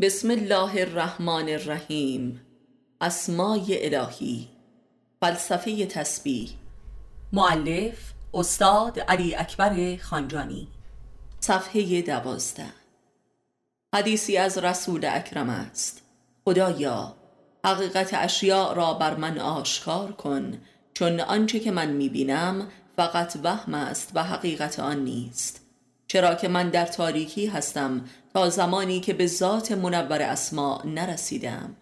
بسم الله الرحمن الرحیم اسمای الهی فلسفه تسبیح معلف استاد علی اکبر خانجانی صفحه دوازده حدیثی از رسول اکرم است. خدایا حقیقت اشیاء را بر من آشکار کن چون آنچه که من می‌بینم فقط وهم است و حقیقت آن نیست چرا که من در تاریکی هستم تا زمانی که به ذات منور اسما نرسیدم.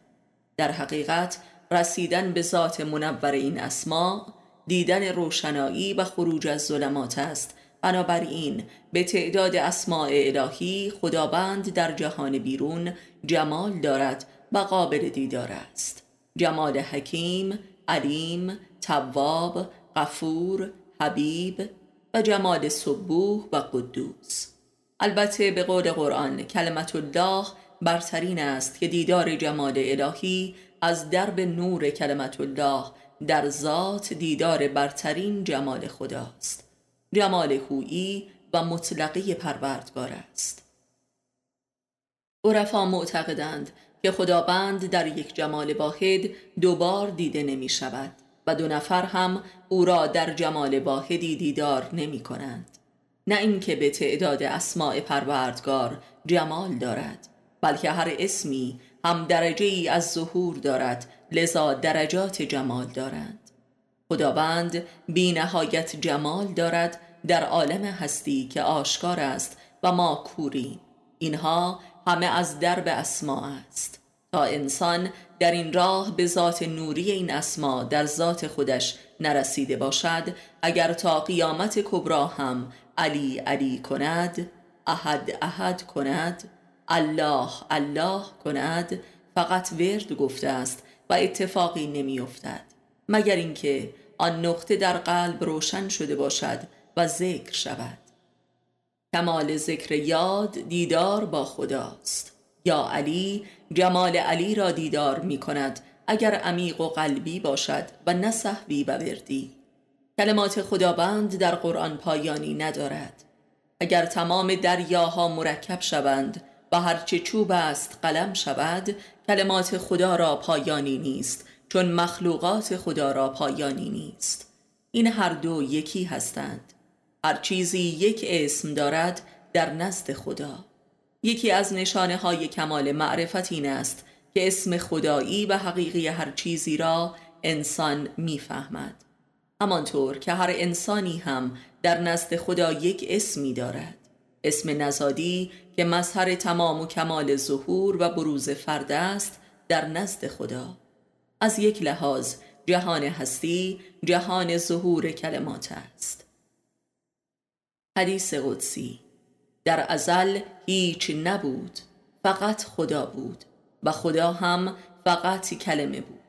در حقیقت رسیدن به ذات منور این اسما دیدن روشنایی و خروج از ظلمات است. بنابراین به تعداد اسماع الهی خداوند در جهان بیرون جمال دارد و قابل دیدار است. جمال حکیم، علیم، تواب، غفور، حبیب و جمال صبوح و قدوس. البته به قول قرآن کلمت الله برترین است که دیدار جمال الهی از درب نور کلمت الله در ذات دیدار برترین جمال خداست جمال هویی و مطلقی پروردگار است. عرفا معتقدند که خداوند در یک جمال واحد دوبار دیده نمی شود و دو نفر هم او را در جمال واحدی دیدار نمی کنند. نه اینکه به تعداد اسماع پروردگار جمال دارد بلکه هر اسمی هم درجه ای از ظهور دارد لذا درجات جمال دارند. خداوند بی نهایت جمال دارد در عالم هستی که آشکار است و ما کوری اینها همه از درب اسما است. تا انسان در این راه به ذات نوری این اسما در ذات خودش نرسیده باشد اگر تا قیامت کبرا هم علی علی کند احد احد کند الله الله کند فقط ورد گفته است و اتفاقی نمیافتد. مگر اینکه آن نقطه در قلب روشن شده باشد و ذکر شود. کمال ذکر یاد دیدار با خداست. یا علی جمال علی را دیدار می کند اگر عمیق و قلبی باشد و نه صحبی و وردی. کلمات خداوند در قرآن پایانی ندارد. اگر تمام دریاها مرکب شوند و هرچه چوب است قلم شود کلمات خدا را پایانی نیست چون مخلوقات خدا را پایانی نیست. این هر دو یکی هستند. هر چیزی یک اسم دارد در نزد خدا. یکی از نشانه های کمال معرفت این است که اسم خدایی و حقیقی هر چیزی را انسان می‌فهمد. همانطور که هر انسانی هم در نزد خدا یک اسمی دارد. اسم نزادی که مظهر تمام و کمال ظهور و بروز فرد است در نزد خدا. از یک لحاظ جهان هستی جهان ظهور کلمات است. حدیث قدسی در ازل هیچ نبود فقط خدا بود. و خدا هم فقط کلمه بود.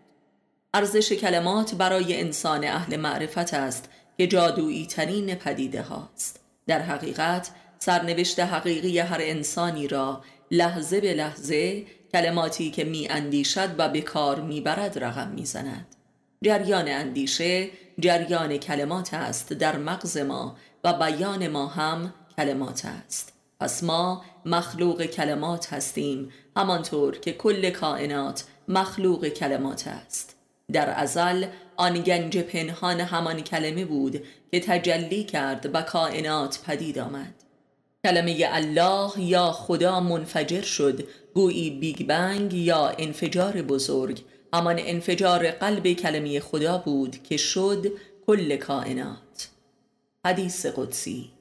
ارزش کلمات برای انسان اهل معرفت است که جادویی ترین پدیده هاست. در حقیقت سرنوشت حقیقی هر انسانی را لحظه به لحظه کلماتی که می اندیشد و به کار می برد رقم می زند. جریان اندیشه جریان کلمات است. در مغز ما و بیان ما هم کلمات است. پس ما مخلوق کلمات هستیم همانطور که کل کائنات مخلوق کلمات است. در ازل آن گنج پنهان همان کلمه بود که تجلی کرد و کائنات پدید آمد. کلمه الله یا خدا منفجر شد گویی Big Bang یا انفجار بزرگ. همان انفجار قلب کلمه خدا بود که شد کل کائنات. حدیث قدسی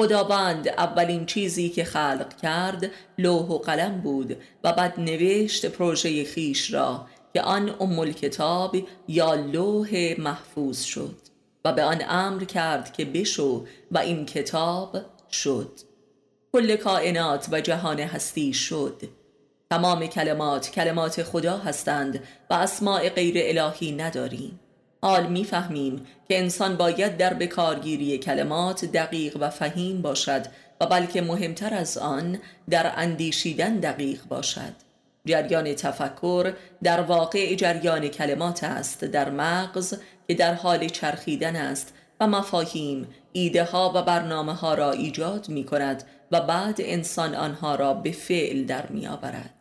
خداوند اولین چیزی که خلق کرد لوح و قلم بود و بعد نوشت پروژه خویش را که آن ام الکتاب یا لوح محفوظ شد و به آن امر کرد که بشو و این کتاب شد. کل کائنات و جهان هستی شد. تمام کلمات کلمات خدا هستند و اسماع غیر الهی نداریم. حال می‌فهمیم که انسان باید در بکارگیری کلمات دقیق و فهیم باشد و بلکه مهمتر از آن در اندیشیدن دقیق باشد. جریان تفکر در واقع جریان کلمات است در مغز که در حال چرخیدن است و مفاهیم ایده ها و برنامه ها را ایجاد می کند و بعد انسان آنها را به فعل در می آورد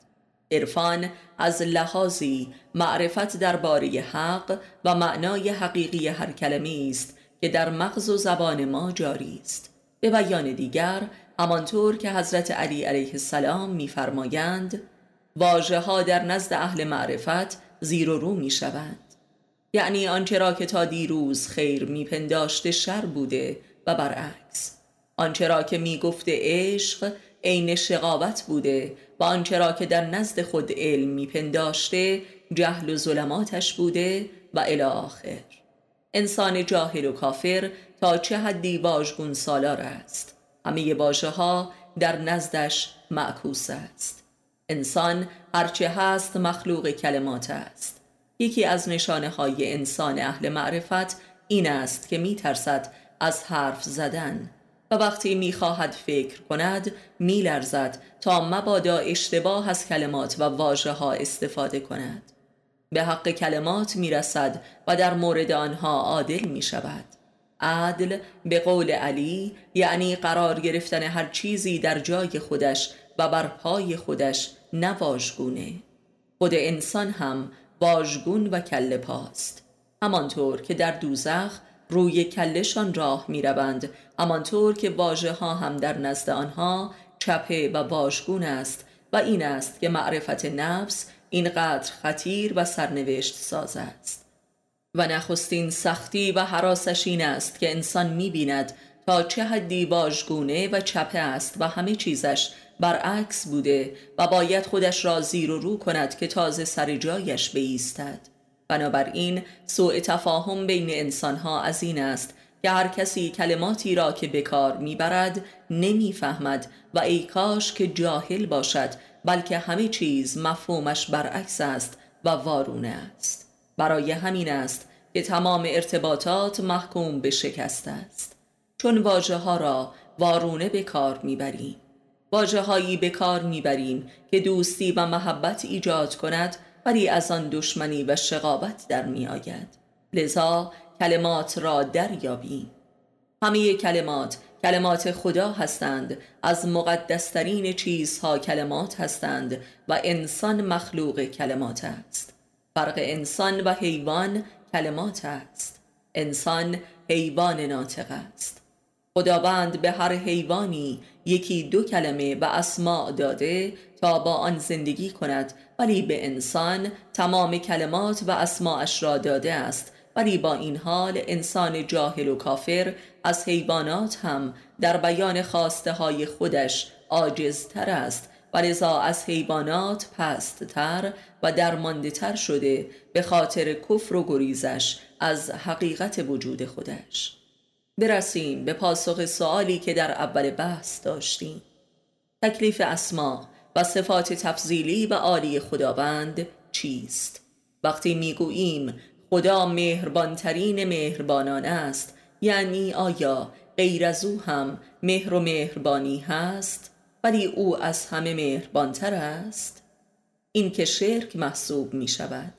عرفان از لحاظی معرفت درباره حق و معنای حقیقی هر کلمه است که در مغز و زبان ما جاری است. به بیان دیگر همانطور که حضرت علی علیه السلام میفرمایند واژه ها در نزد اهل معرفت زیر و رو می شوند یعنی آنچه را که تا دیروز خیر میپنداشته شر بوده و برعکس. آنچه را که می‌گفته عشق عین شقاوت بوده و آنچه را که در نزد خود علم میپنداشته جهل و ظلماتش بوده و الی آخر. انسان جاهل و کافر تا چه حدی واژگون سالار است. همه واژه ها در نزدش معکوس است. انسان هرچه هست مخلوق کلمات است. یکی از نشانه های انسان اهل معرفت این است که می ترسد از حرف زدن. و وقتی می‌خواهد فکر کند میلرزد تا مبادا اشتباه از کلمات و واژه ها استفاده کند. به حق کلمات می‌رسد و در مورد آنها عادل می شود عدل به قول علی یعنی قرار گرفتن هر چیزی در جای خودش و بر پای خودش نواژگونه خود انسان هم واژگون و کله پاست. همانطور که در دوزخ روی کلشان راه می روند همانطور که واژه ها هم در نزد آنها چپه و واژگون است و این است که معرفت نفس اینقدر خطیر و سرنوشت ساز است. و نخستین سختی و حراسش این است که انسان می بیند تا چه حدی واژگونه و چپه است و همه چیزش برعکس بوده و باید خودش را زیر و رو کند که تازه سر جایش بیستد بنابراین سوء تفاهم بین انسانها از این است که هر کسی کلماتی را که به کار می‌برد نمی‌فهمد و ای کاش که جاهل باشد بلکه همه چیز مفهومش برعکس است و وارونه است. برای همین است که تمام ارتباطات محکوم به شکست است. چون واجه ها را وارونه به کار می‌بریم. واجه هایی به کار می‌بریم که دوستی و محبت ایجاد کند ولی از آن دشمنی و شقاوت در می آید. لذا کلمات را دریابیم. همه کلمات کلمات خدا هستند. از مقدسترین چیزها کلمات هستند و انسان مخلوق کلمات است. فرق انسان و حیوان کلمات است. انسان حیوان ناطق است. خداوند به هر حیوانی یکی دو کلمه و اسماع داده تا با آن زندگی کند ولی به انسان تمام کلمات و اسماعش را داده است. ولی با این حال انسان جاهل و کافر از حیوانات هم در بیان خواسته های خودش عاجزتر است. و لذا از حیوانات پستتر و درمانده تر شده به خاطر کفر و گریزش از حقیقت وجود خودش. برسیم به پاسخ سوالی که در اول بحث داشتیم. تکلیف اسما و صفات تفضیلی و عالی خداوند چیست؟ وقتی می‌گوییم خدا مهربانترین مهربانان است یعنی آیا غیر از او هم مهر و مهربانی هست ولی او از همه مهربانتر است؟ این که شرک محسوب می شود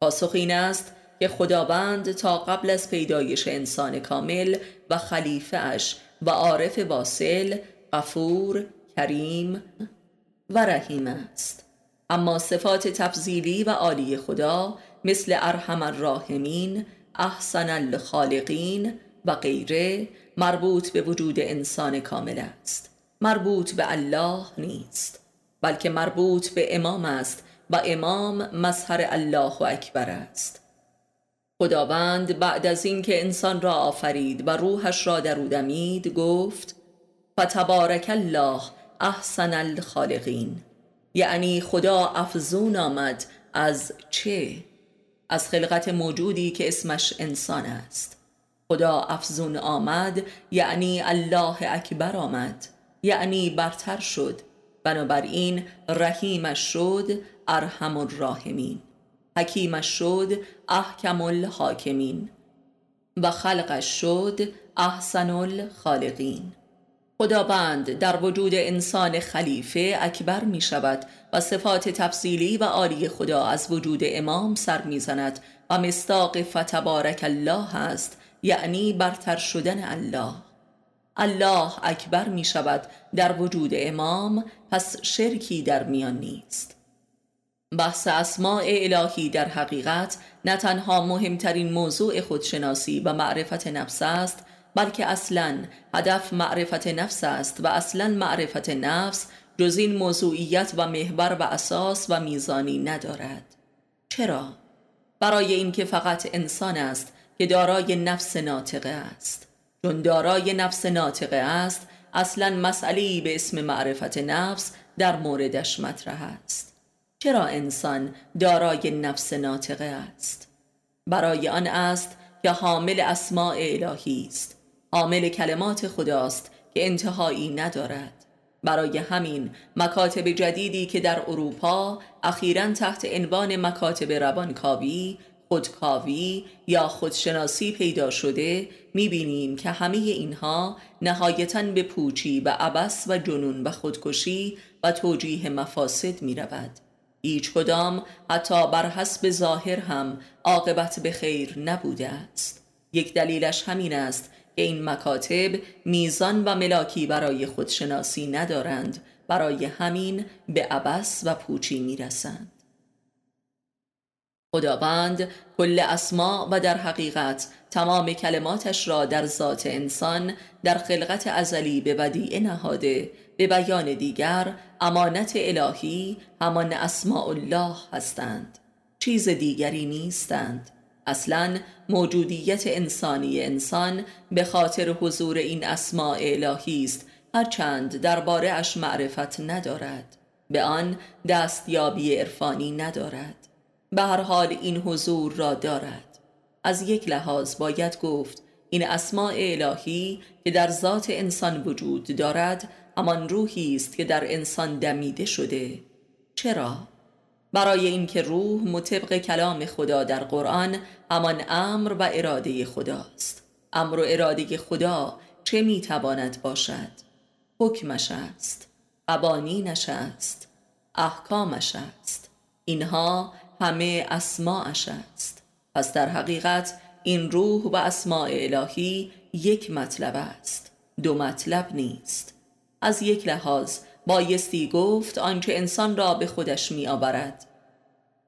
پاسخ این است که خداوند تا قبل از پیدایش انسان کامل و خلیفه اش و عارف واصل غفور کریم و رحیم است. اما صفات تفضیلی و عالی خدا مثل ارحم الراحمین احسن الخالقین و غیره مربوط به وجود انسان کامل است. مربوط به الله نیست بلکه مربوط به امام است و امام مظهر الله اکبر است. خداوند بعد از اینکه انسان را آفرید و روحش را در او دمید گفت فتبارک الله احسن الخالقین. یعنی خدا افزون آمد از چه؟ از خلقت موجودی که اسمش انسان است. خدا افزون آمد یعنی الله اکبر آمد. یعنی برتر شد. بنابراین رحیمش شد ارحم الراحمین. حکیمش شد احکم الحاکمین. و خلقش شد احسن الخالقین. خداوند در وجود انسان خلیفه اکبر می شود و صفات تفصیلی و عالی خدا از وجود امام سر می زند و مستاق فتبارک الله است یعنی برتر شدن الله. الله اکبر می شود در وجود امام پس شرکی در میان نیست. بحث اسماع الهی در حقیقت نه تنها مهمترین موضوع خودشناسی و معرفت نفس است بلکه اصلا هدف معرفت نفس است و اصلا معرفت نفس جز این موضوعیت و محور و اساس و میزانی ندارد. چرا؟ برای اینکه فقط انسان است که دارای نفس ناطقه است. چون دارای نفس ناطقه است اصلا مسئله به اسم معرفت نفس در موردش مطرح است. چرا انسان دارای نفس ناطقه است؟ برای آن است که حامل اسماع الهی است. حامل کلمات خداست که انتهایی ندارد برای همین مکاتب جدیدی که در اروپا اخیرا تحت عنوان مکاتب روانکاوی خودکاوی یا خودشناسی پیدا شده می‌بینیم که همه اینها نهایتا به پوچی و عبس و جنون و خودکشی و توجیه مفاسد می رود. هیچ کدام حتی بر حسب ظاهر هم عاقبت به خیر نبوده است. یک دلیلش همین است این مکاتب میزان و ملاکی برای خودشناسی ندارند. برای همین به عبس و پوچی می‌رسند. خداوند کل اسما و در حقیقت تمام کلماتش را در ذات انسان در خلقت ازلی به ودیعه نهاده. به بیان دیگر امانت الهی همان اسماء الله هستند. چیز دیگری نیستند. اصلا موجودیت انسانی انسان به خاطر حضور این اسماء الهی است هرچند درباره اش معرفت ندارد. به آن دستیابی عرفانی ندارد. به هر حال این حضور را دارد. از یک لحاظ باید گفت این اسماع الهی که در ذات انسان وجود دارد همان روحی است که در انسان دمیده شده. چرا؟ برای اینکه روح مطبق کلام خدا در قرآن همان امر و اراده خداست امر و اراده خدا چه می‌تواند باشد؟ حکمش است قوانینش است احکامش است. اینها همه اسماعش است. پس در حقیقت این روح و اسماع الهی یک مطلب است. دو مطلب نیست. از یک لحاظ بایستی گفت آنچه انسان را به خودش می آورد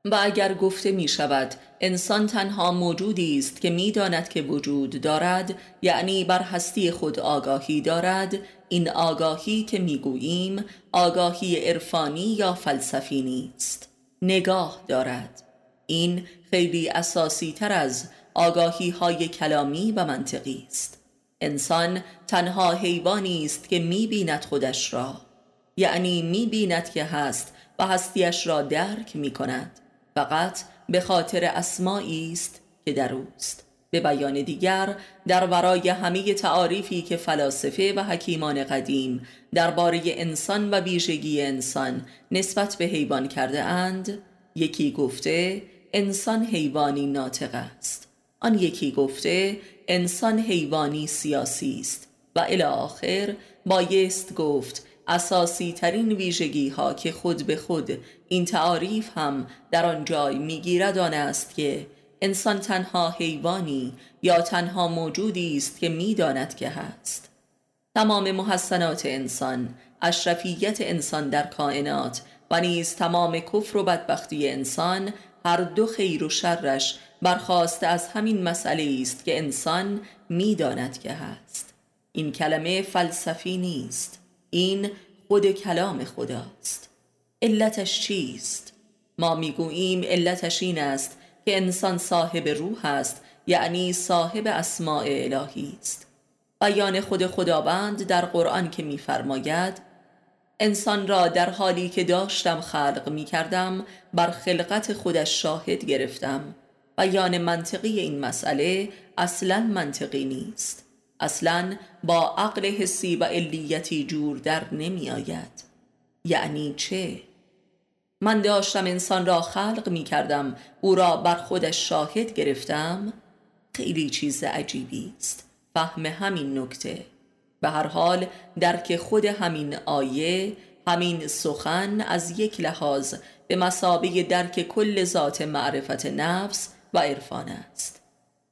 و اگر گفته می شود انسان تنها موجودی است که می داند که وجود دارد یعنی بر هستی خود آگاهی دارد این آگاهی که می گوییم آگاهی عرفانی یا فلسفی نیست. نگاه دارد. این خیلی اساسی تر از آگاهی های کلامی و منطقی است. انسان تنها حیوانی است که می بیند خودش را. یعنی می بیند که هست و هستیش را درک می کند فقط به خاطر اسمایی است که در اوست. به بیان دیگر در برای همه تعاریفی که فلاسفه و حکیمان قدیم درباره انسان و ویژگی انسان نسبت به حیوان کرده اند یکی گفته انسان حیوانی ناطق است. آن یکی گفته انسان حیوانی سیاسی است. و الی آخر بایست گفت اساسی ترین ویژگی ها که خود به خود این تعاریف هم در آن جای می‌گیرد آن است که انسان تنها حیوانی یا تنها موجودی است که می‌داند که هست. تمام محسنات انسان اشرفیت انسان در کائنات و نیز تمام کفر و بدبختی انسان هر دو خیر و شرش برخواسته از همین مسئله است که انسان می‌داند که هست. این کلمه فلسفی نیست. این خود کلام خداست. علتش چیست؟ ما می‌گوییم علتش این است که انسان صاحب روح است یعنی صاحب اسماع الهی است. بیان خود خداوند در قرآن که میفرماید انسان را در حالی که داشتم خلق می کردم بر خلقت خودش شاهد گرفتم. بیان منطقی این مسئله اصلا منطقی نیست. اصلا با عقل حسی و علیتی جور در نمی آید. یعنی چه؟ من داشتم انسان را خلق می کردم او را بر خودش شاهد گرفتم. خیلی چیز عجیبی است. فهم همین نکته. به هر حال درک خود همین آیه همین سخن از یک لحاظ به مسابه درک کل ذات معرفت نفس و عرفان است.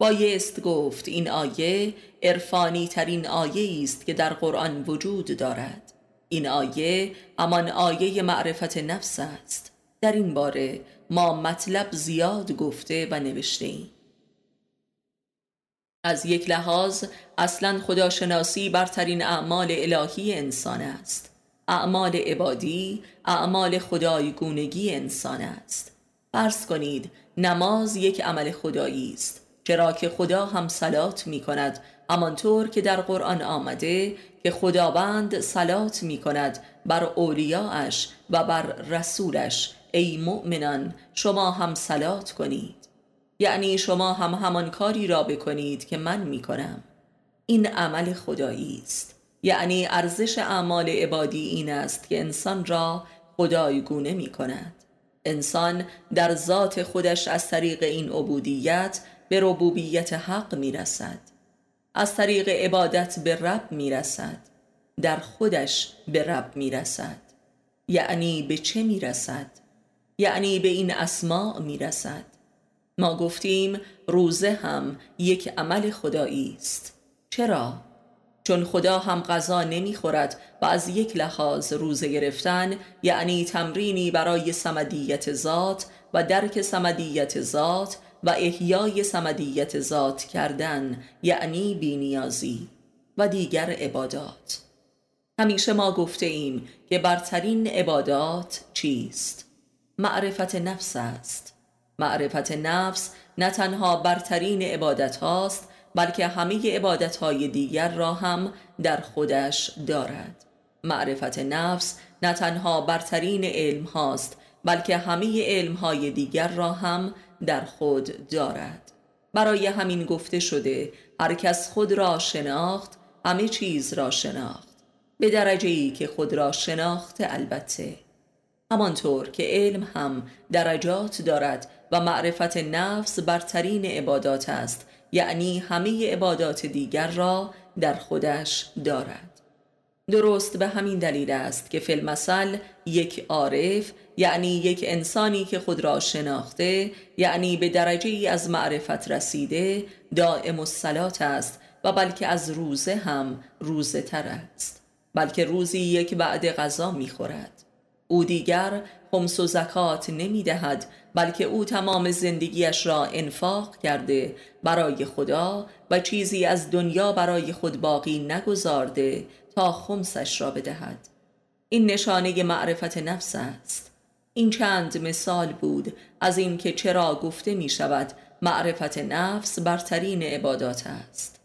بایست گفت این آیه عرفانی ترین آیه است که در قرآن وجود دارد. این آیه همان آیه معرفت نفس است. در این باره ما مطلب زیاد گفته و نوشته ایم. از یک لحاظ اصلا خداشناسی برترین اعمال الهی انسان است. اعمال عبادی اعمال خدایگونگی انسان است. فرض کنید نماز یک عمل خدایی است. چرا که خدا هم سلات می کند همانطور که در قرآن آمده که خداوند سلات می کند بر اولیاءش و بر رسولش. ای مؤمنان شما هم سلات کنید. یعنی شما هم همان کاری را بکنید که من می کنم این عمل خدایی است. یعنی ارزش اعمال عبادی این است که انسان را خدایگونه می کند انسان در ذات خودش از طریق این عبودیت به ربوبیت حق می رسد از طریق عبادت به رب می رسد در خودش به رب می رسد یعنی به چه می رسد؟ یعنی به این اسماع می رسد ما گفتیم روزه هم یک عمل خدایی است. چرا؟ چون خدا هم غذا نمی‌خورد و از یک لحاظ روزه گرفتن یعنی تمرینی برای سمدیت ذات و درک سمدیت ذات و احیای سمدیت ذات کردن یعنی بینیازی و دیگر عبادات. همیشه ما گفته ایم که برترین عبادات چیست؟ معرفت نفس است. معرفت نفس نه تنها برترین عبادت هاست بلکه همه عبادت های دیگر را هم در خودش دارد. معرفت نفس نه تنها برترین علم هاست بلکه همه علم های دیگر را هم در خود دارد. برای همین گفته شده هر کس خود را شناخت همه چیز را شناخت. به درجه ای که خود را شناخت البته. همانطور که علم هم درجات دارد و معرفت نفس برترین عبادات است یعنی همه عبادات دیگر را در خودش دارد. درست به همین دلیل است که فی یک عارف یعنی یک انسانی که خود را شناخته یعنی به درجه ای از معرفت رسیده دائم الصلات است و بلکه از روزه هم روزه تر است. بلکه روزی یک بعد غذا می‌خورد. او دیگر خمس و زکات نمی دهد بلکه او تمام زندگیش را انفاق کرده برای خدا و چیزی از دنیا برای خود باقی نگذارده تا خمسش را بدهد. این نشانه معرفت نفس است. این چند مثال بود از اینکه چرا گفته می شود معرفت نفس برترین عبادات است.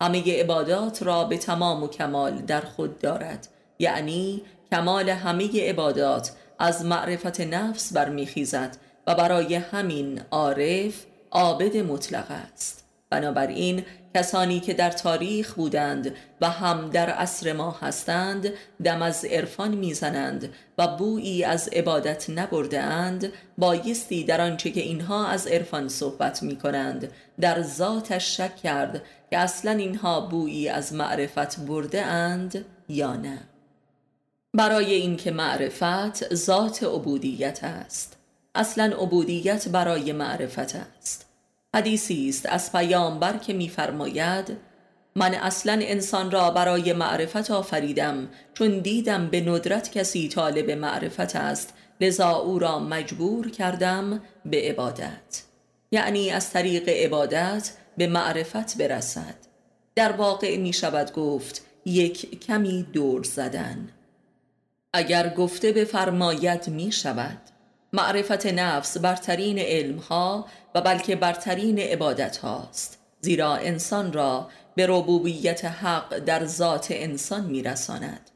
همه عبادات را به تمام و کمال در خود دارد. یعنی کمال همه عبادات از معرفت نفس برمیخیزد و برای همین عارف عابد مطلق است. بنابراین کسانی که در تاریخ بودند و هم در عصر ما هستند دم از عرفان می‌زنند و بویی از عبادت نبرده اند بایستی در آنچه که اینها از عرفان صحبت می کنند در ذاتش شک کرد که اصلا اینها بویی از معرفت برده اند یا نه. برای اینکه معرفت ذات عبودیت است. اصلا عبودیت برای معرفت است. حدیثی است. از پیامبر که میفرماید من اصلا انسان را برای معرفت آفریدم چون دیدم به ندرت کسی طالب معرفت است. لذا او را مجبور کردم به عبادت. یعنی از طریق عبادت به معرفت برسد. در واقع می شود گفت یک کمی دور زدن. اگر گفته بفرماید می شود معرفت نفس برترین علم ها و بلکه برترین عبادت هاست. زیرا انسان را به ربوبیت حق در ذات انسان میرساند.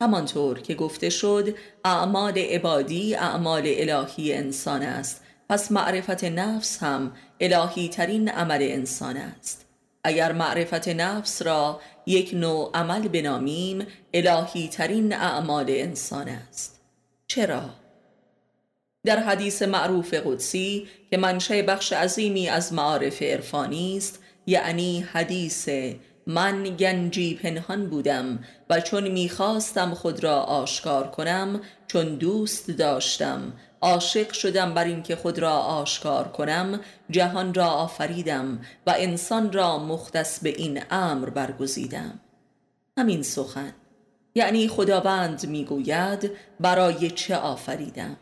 همانطور که گفته شد اعمال عبادی اعمال الهی انسان است. پس معرفت نفس هم الهی ترین عمل انسان است. اگر معرفت نفس را یک نوع عمل بنامیم الهی ترین اعمال انسان است. چرا؟ در حدیث معروف قدسی که منشه بخش عظیمی از معارف عرفانی است یعنی حدیث من گنجی پنهان بودم و چون می‌خواستم خود را آشکار کنم چون دوست داشتم عاشق شدم بر اینکه خود را آشکار کنم جهان را آفریدم و انسان را مختص به این امر برگزیدم. همین سخن. یعنی خداوند می‌گوید برای چه آفریدم؟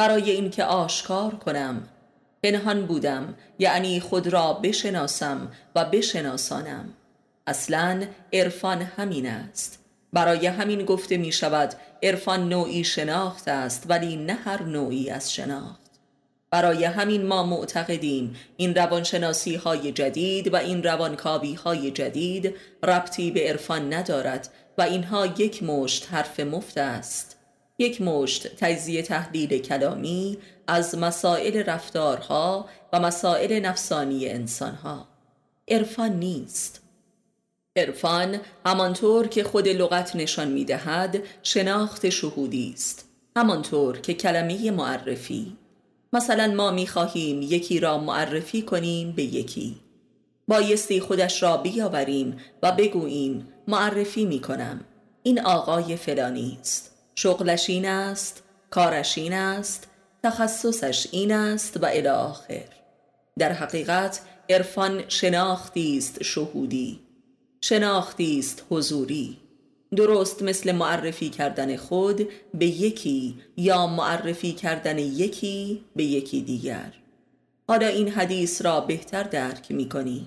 برای اینکه آشکار کنم. پنهان بودم یعنی خود را بشناسم و بشناسانم. اصلا عرفان همین است. برای همین گفته می شود عرفان نوعی شناخت است ولی نه هر نوعی از شناخت. برای همین ما معتقدیم این روانشناسی های جدید و این روانکاوی های جدید ربطی به عرفان ندارد و اینها یک مشت حرف مفت است. یک مشت تجزیه تحلیل کلامی از مسائل رفتارها و مسائل نفسانی انسانها. عرفان نیست. عرفان همانطور که خود لغت نشان می‌دهد شناخت شهودی است. همانطور که کلمه معرفی. مثلا ما می‌خواهیم یکی را معرفی کنیم به یکی. بایستی خودش را بیاوریم و بگوییم معرفی می‌کنم. این آقای فلانی است. شغلش این است کارش این است تخصصش این است و الی آخر. در حقیقت عرفان شناختی است شهودی شناختی است حضوری. درست مثل معرفی کردن خود به یکی یا معرفی کردن یکی به یکی دیگر. حالا این حدیث را بهتر درک می کنی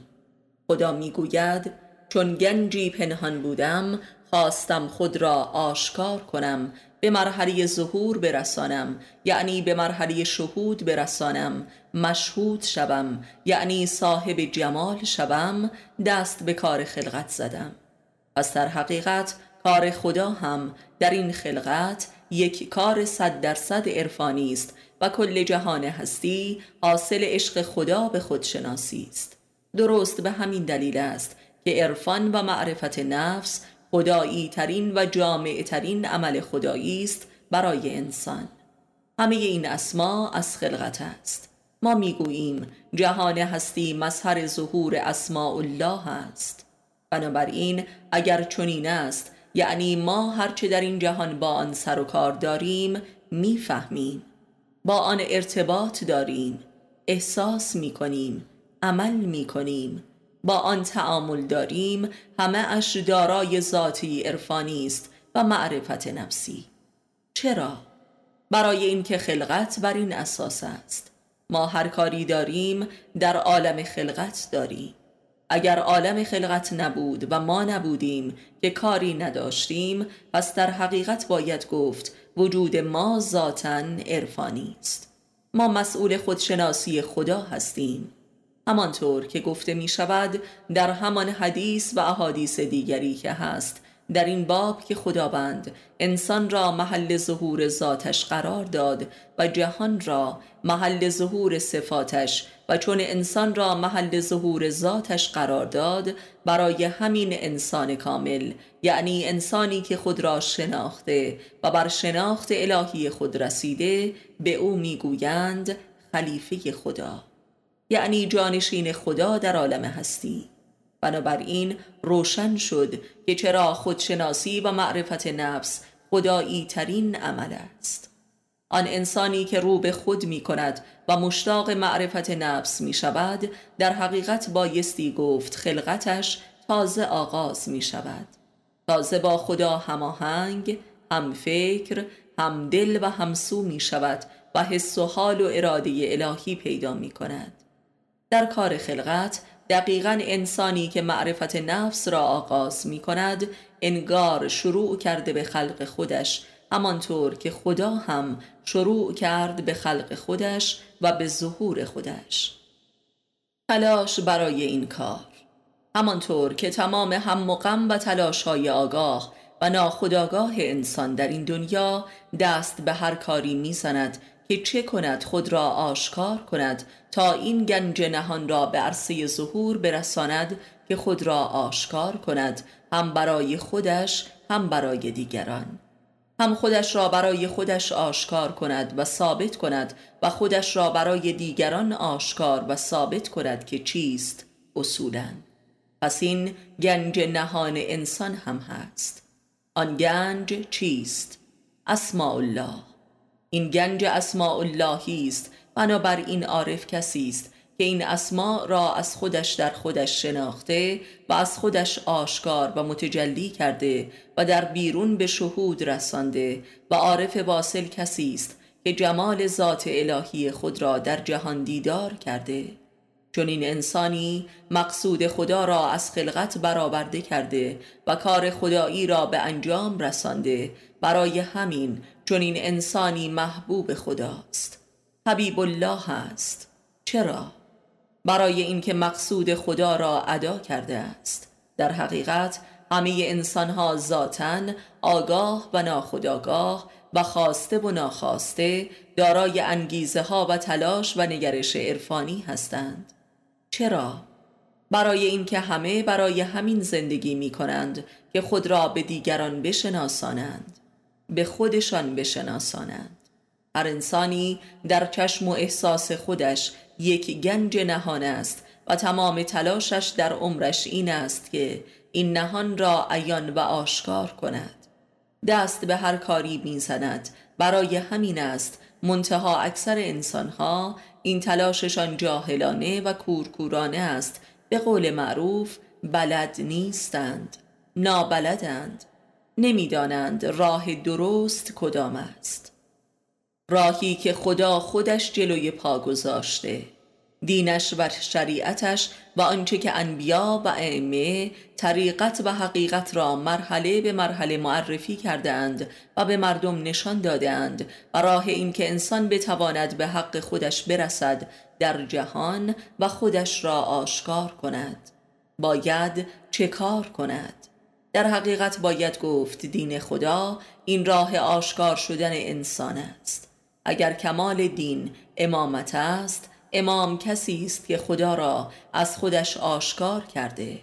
خدا می گوید چون گنجی پنهان بودم خواستم خود را آشکار کنم به مرحله ظهور برسانم یعنی به مرحله شهود برسانم مشهود شوم یعنی صاحب جمال شوم دست به کار خلقت زدم. پس در حقیقت کار خدا هم در این خلقت یک کار صد درصد عرفانی است و کل جهان هستی حاصل عشق خدا به خودشناسی است. درست به همین دلیل است که عرفان و معرفت نفس خدایی ترین و جامع ترین عمل خدایی است برای انسان. همه این اسما از خلقت است. ما می‌گوییم جهان هستی مظهر ظهور اسماء الله است. بنابراین اگر چنین است یعنی ما هرچه در این جهان با آن سر و کار داریم می‌فهمیم. با آن ارتباط داریم. احساس می‌کنیم. عمل می‌کنیم. با آن تعامل داریم همه اش دارای ذاتی عرفانی است و معرفت نفسی. چرا؟ برای اینکه خلقت بر این اساس است. ما هر کاری داریم در عالم خلقت داریم. اگر عالم خلقت نبود و ما نبودیم که کاری نداشتیم پس در حقیقت باید گفت وجود ما ذاتا عرفانی است. ما مسئول خودشناسی خدا هستیم. همانطور که گفته می شود در همان حدیث و احادیث دیگری که هست. در این باب که خداوند انسان را محل ظهور ذاتش قرار داد و جهان را محل ظهور صفاتش و چون انسان را محل ظهور ذاتش قرار داد برای همین انسان کامل یعنی انسانی که خود را شناخته و بر شناخت الهی خود رسیده به او می‌گویند خلیفه خدا. یعنی جانشین خدا در عالم هستی. بنابراین روشن شد که چرا خودشناسی و معرفت نفس خدایی ترین عمل است. آن انسانی که رو به خود می کند و مشتاق معرفت نفس می شود در حقیقت بایستی گفت خلقتش تازه آغاز می شود تازه با خدا هماهنگ هم فکر هم دل و همسو می شود و حس و حال و اراده الهی پیدا می کند در کار خلقت دقیقا انسانی که معرفت نفس را آغاز می کند انگار شروع کرده به خلق خودش همانطور که خدا هم شروع کرد به خلق خودش و به ظهور خودش. تلاش برای این کار. همانطور که تمام هم و غم و تلاش های آگاه و ناخداگاه انسان در این دنیا دست به هر کاری می‌زند که چه کند خود را آشکار کند تا این گنج نهان را به عرصه ظهور برساند که خود را آشکار کند هم برای خودش هم برای دیگران. هم خودش را برای خودش آشکار کند و ثابت کند و خودش را برای دیگران آشکار و ثابت کند که چیست اصولا پس این گنج نهان انسان هم هست. آن گنج چیست؟ اسماء الله این گنج اسماء اللهی است. بنابراین عارف کسی است که این اسما را از خودش در خودش شناخته و از خودش آشکار و متجلی کرده و در بیرون به شهود رسانده و عارف واصل کسی است که جمال ذات الهی خود را در جهان دیدار کرده. چون این انسانی مقصود خدا را از خلقت برآورده کرده و کار خدایی را به انجام رسانده. برای همین چون این انسانی محبوب خداست. حبیب الله است. چرا؟ برای اینکه مقصود خدا را ادا کرده است. در حقیقت همه انسانها ذاتا آگاه و ناخداگاه و خواسته و ناخواسته دارای انگیزه ها و تلاش و نگرش عرفانی هستند. چرا؟ برای اینکه همه برای همین زندگی می کنند که خود را به دیگران بشناسانند. به خودشان بشناسانند. هر انسانی در چشم و احساس خودش یک گنج نهان است و تمام تلاشش در عمرش این است که این نهان را عیان و آشکار کند. دست به هر کاری می‌زند. برای همین است منتها اکثر انسانها این تلاششان جاهلانه و کورکورانه است. به قول معروف بلد نیستند. نابلدند. نمی‌دانند راه درست کدام است. راهی که خدا خودش جلوی پا گذاشته دینش و شریعتش و آنچه که انبیا و ائمه طریقت و حقیقت را مرحله به مرحله معرفی کردند و به مردم نشان دادند و راه این که انسان بتواند به حق خودش برسد در جهان و خودش را آشکار کند باید چه کار کند؟ در حقیقت باید گفت دین خدا این راه آشکار شدن انسان است. اگر کمال دین امامت است امام کسی است که خدا را از خودش آشکار کرده.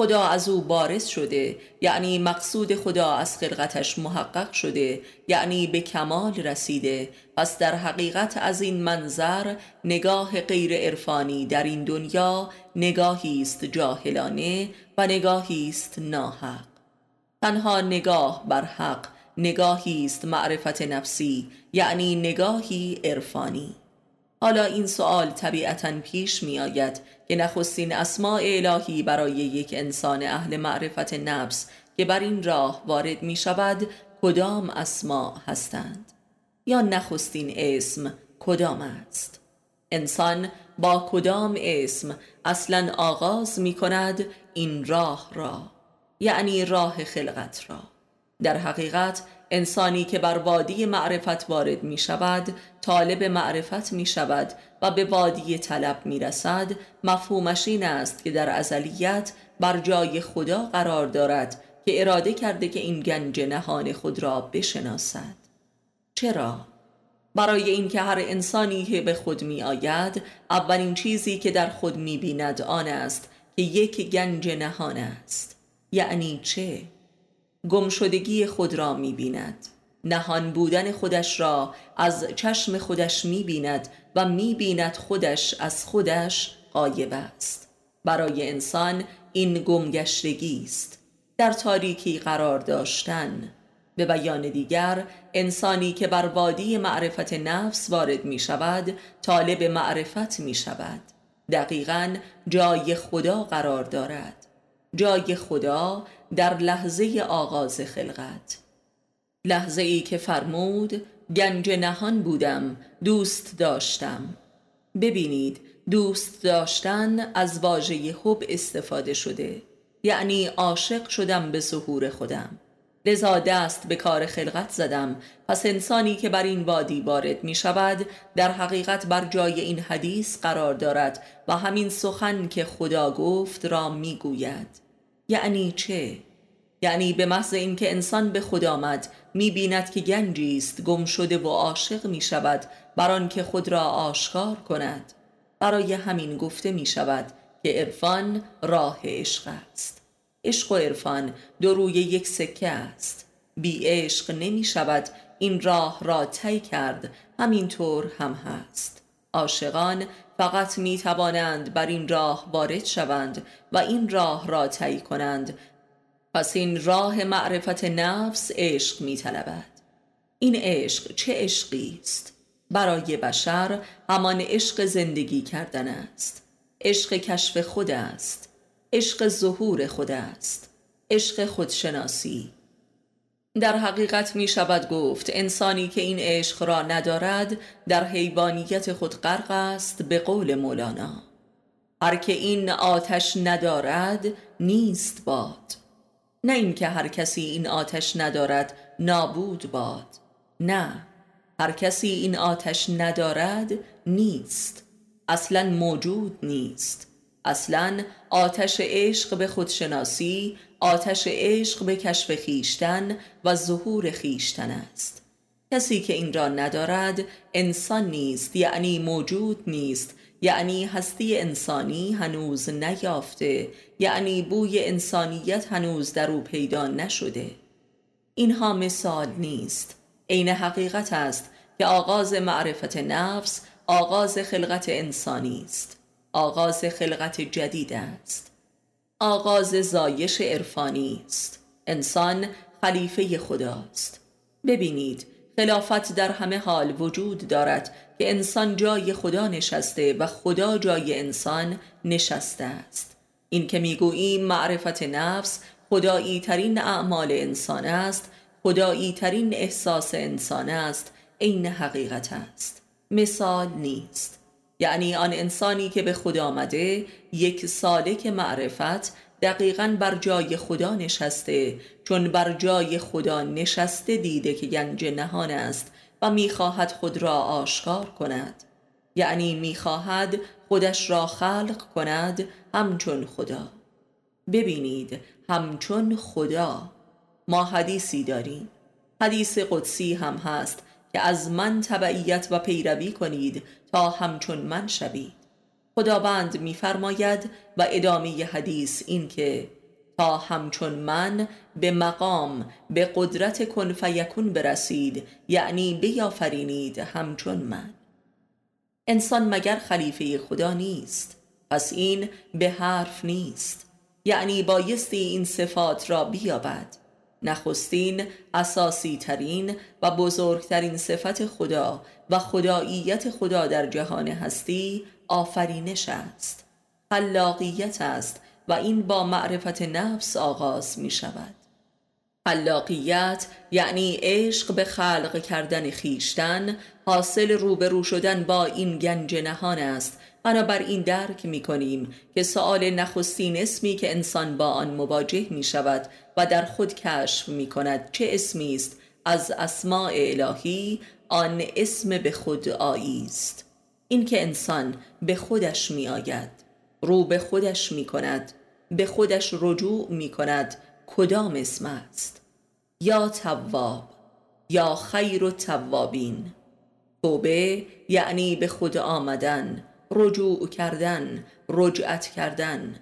خدا از او بارز شده یعنی مقصود خدا از خلقتش محقق شده یعنی به کمال رسیده. پس در حقیقت از این منظر نگاه غیر عرفانی در این دنیا نگاهی است جاهلانه و نگاهی است ناحق. تنها نگاه بر حق نگاهی است معرفت نفسی یعنی نگاهی عرفانی. حالا این سوال طبیعتا پیش می آید که نخستین اسماع الهی برای یک انسان اهل معرفت نفس که بر این راه وارد می شود کدام اسماع هستند؟ یا نخستین اسم کدام است؟ انسان با کدام اسم اصلا آغاز می کند این راه را؟ یعنی راه خلقت را. در حقیقت انسانی که بر وادی معرفت وارد می شود طالب معرفت می شود و به وادی طلب می رسد مفهومش این است که در ازلیت بر جای خدا قرار دارد که اراده کرده که این گنج نهان خود را بشناسد چرا؟ برای اینکه هر انسانی که به خود می آید اولین چیزی که در خود می بیند آن است که یک گنج نهان است یعنی چه؟ گمشدگی خود را می بیند نهان بودن خودش را از چشم خودش می بیند و می بیند خودش از خودش غایب است. برای انسان این گمگشتگی است. در تاریکی قرار داشتن. به بیان دیگر انسانی که بر وادی معرفت نفس وارد می شود طالب معرفت می شود دقیقا جای خدا قرار دارد. جای خدا در لحظه آغاز خلقت. لحظه ای که فرمود گنج نهان بودم دوست داشتم. ببینید دوست داشتن از واژه حب استفاده شده. یعنی عاشق شدم به ظهور خودم. لذا دست به کار خلقت زدم. پس انسانی که بر این وادی وارد می شود در حقیقت بر جای این حدیث قرار دارد و همین سخن که خدا گفت را می گوید یعنی چه؟ یعنی به محض اینکه انسان به خود آمد می بیند که گنجی است گم شده و عاشق می شود بر که خود را آشکار کند. برای همین گفته می شود که عرفان راه عشق است. عشق و عرفان دو روی یک سکه است. بی عشق نمی شود این راه را طی کرد همینطور هم هست. عاشقان فقط می توانند بر این راه وارد شوند و این راه را طی کنند. پس این راه معرفت نفس عشق می طلبد. این عشق چه عشقی است؟ برای بشر همان عشق زندگی کردن است. عشق کشف خود است. عشق ظهور خود است. عشق خودشناسی. در حقیقت می شود گفت انسانی که این عشق را ندارد در حیوانیت خود غرق است به قول مولانا. هر که این آتش ندارد نیست باد. نه اینکه هر کسی این آتش ندارد نابود باد. نه هر کسی این آتش ندارد نیست. اصلا موجود نیست. اصلا آتش عشق به خودشناسی آتش عشق به کشف خیشتن و ظهور خیشتن است. کسی که این را ندارد انسان نیست یعنی موجود نیست یعنی هستی انسانی هنوز نیافته یعنی بوی انسانیت هنوز در او پیدا نشده. اینها مثال نیست. عین حقیقت است که آغاز معرفت نفس آغاز خلقت انسانی است. آغاز خلقت جدید است. آغاز زایش عرفانی است. انسان خلیفه خداست ببینید خلافت در همه حال وجود دارد که انسان جای خدا نشسته و خدا جای انسان نشسته است. این که می‌گوییم معرفت نفس خدایی ترین اعمال انسان است خدایی ترین احساس انسان است عین حقیقت است. مثال نیست. یعنی آن انسانی که به خدا آمده یک سالک معرفت دقیقا بر جای خدا نشسته چون بر جای خدا نشسته دیده که گنج نهان است و می‌خواهد خود را آشکار کند. یعنی می‌خواهد خودش را خلق کند همچون خدا. ببینید همچون خدا. ما حدیثی داریم. حدیث قدسی هم هست که از من تبعیت و پیروی کنید تا همچون من شوید خداوند میفرماید و ادامه حدیث این که تا همچون من به مقام به قدرت کن فیکون برسید یعنی بیافرینید همچون من. انسان مگر خلیفه خدا نیست؟ پس این به حرف نیست. یعنی بایستی این صفات را بیابد. نخستین اساسی ترین و بزرگترین صفت خدا و خداییت خدا در جهان هستی آفرینش است. خلاقیت است و این با معرفت نفس آغاز می شود خلاقیت یعنی عشق به خلق کردن خیشتن حاصل روبرو شدن با این گنج نهان است این درک می کنیم که سؤال نخستین اسمی که انسان با آن مواجه می شود و در خود کشف می کند چه اسمی است؟ از اسماع الهی آن اسم به خود آیی است. این که انسان به خودش می آید رو به خودش می کند به خودش رجوع می کند کدام اسم است؟ یا تواب یا خیر و توابین. توبه یعنی به خود آمدن رجوع کردن رجعت کردن.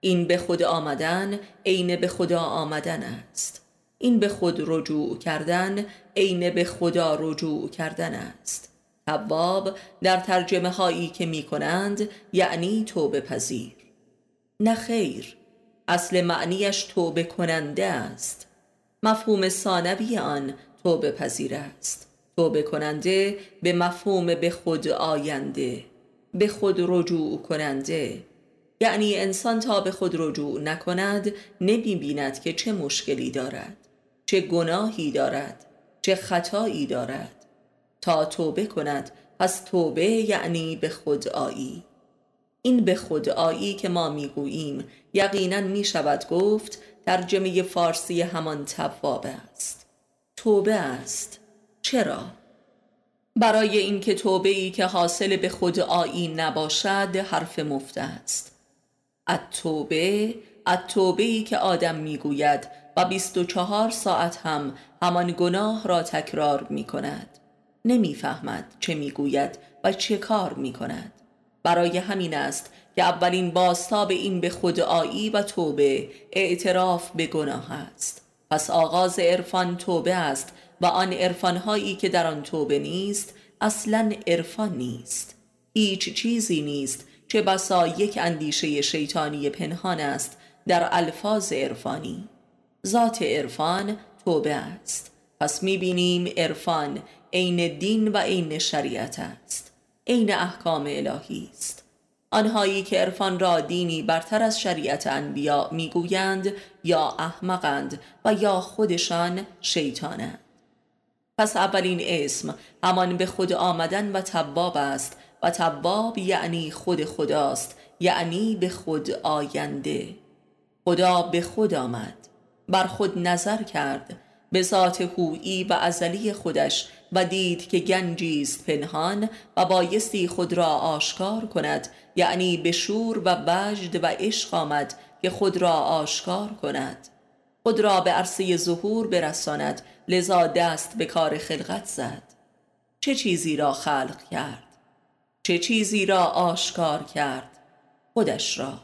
این به خود آمدن عین به خدا آمدن است. این به خود رجوع کردن عین به خدا رجوع کردن است. تواب در ترجمه هایی که می کنند یعنی توبه پذیر. نه خیر اصل معنیش توبه کننده است. مفهوم ثانوی آن توبه پذیر است. توبه کننده به مفهوم به خود آینده به خود رجوع کننده یعنی انسان تا به خود رجوع نکند نمی بیند که چه مشکلی دارد چه گناهی دارد چه خطایی دارد. تا توبه کند پس توبه یعنی به خود آیی. این به خود آیی که ما می‌گوییم یقینا می شود گفت ترجمه فارسی همان توابه است. توبه است. چرا؟ برای اینکه توبه ای که حاصل به خود آیی نباشد حرف مفته است. التوبه التوبه ای که آدم می‌گوید و 24 ساعت هم همان گناه را تکرار می کند نمی‌فهمد چه می‌گوید و چه کار می کند برای همین است که اولین باستاب این به خود آیی و توبه اعتراف به گناه است. پس آغاز عرفان توبه است و آن عرفانهایی که در آن توبه نیست اصلا عرفان نیست. هیچ چیزی نیست چه بسا یک اندیشه شیطانی پنهان است در الفاظ عرفانی. ذات عرفان توبه است. پس می‌بینیم عرفان عین دین و عین شریعت است. عین احکام الهی است. آنهایی که عرفان را دینی برتر از شریعت انبیا می‌گویند یا احمقند و یا خودشان شیطانند. پس اولین اسم همان به خود آمدن و تباب است و تباب یعنی خود خداست یعنی به خود آینده. خدا به خود آمد بر خود نظر کرد به ذات هویی و ازلی خودش و دید که گنجی است پنهان و بایستی خود را آشکار کند یعنی به شور و وجد و عشق آمد که خود را آشکار کند. خود را به عرصه ظهور برساند لذا دست به کار خلقت زد. چه چیزی را خلق کرد؟ چه چیزی را آشکار کرد؟ خودش را.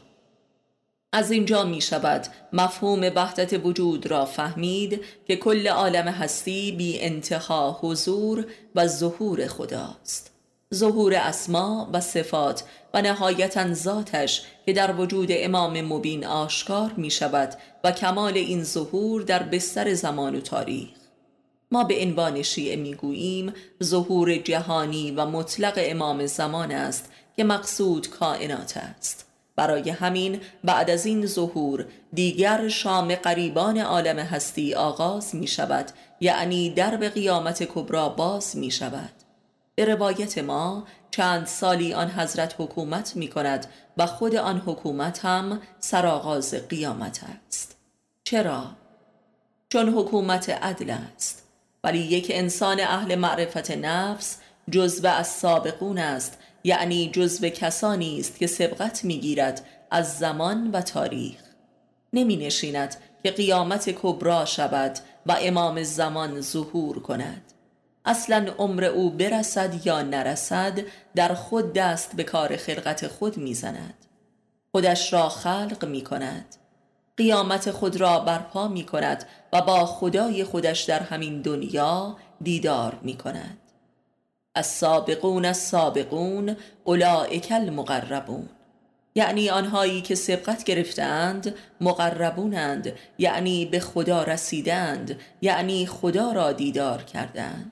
از اینجا می شود مفهوم وحدت وجود را فهمید که کل عالم هستی بی انتها حضور و ظهور خداست. ظهور اسما و صفات و نهایتا ذاتش که در وجود امام مبین آشکار می شود و کمال این ظهور در بستر زمان و تاریخ. ما به عنوان شیعه می‌گوییم ظهور جهانی و مطلق امام زمان است که مقصود کائنات است. برای همین بعد از این ظهور دیگر شام قریبان عالم هستی آغاز می شود یعنی درب قیامت کبرا باز می شود به روایت ما چند سالی آن حضرت حکومت می کند و خود آن حکومت هم سرآغاز قیامت است. چرا؟ چون حکومت عدل است ولی یک انسان اهل معرفت نفس جزو از سابقون است یعنی جزو کسانی است که سبقت می‌گیرد از زمان و تاریخ. نمی نشیند که قیامت کبرا شود و امام زمان ظهور کند. اصلا عمر او برسد یا نرسد در خود دست به کار خلقت خود می‌زند. خودش را خلق می کند قیامت خود را برپا می کند و با خدای خودش در همین دنیا دیدار می کند السابقون السابقون اولئک المقربون. یعنی آنهایی که سبقت گرفتند مقربونند. یعنی به خدا رسیدند. یعنی خدا را دیدار کردند.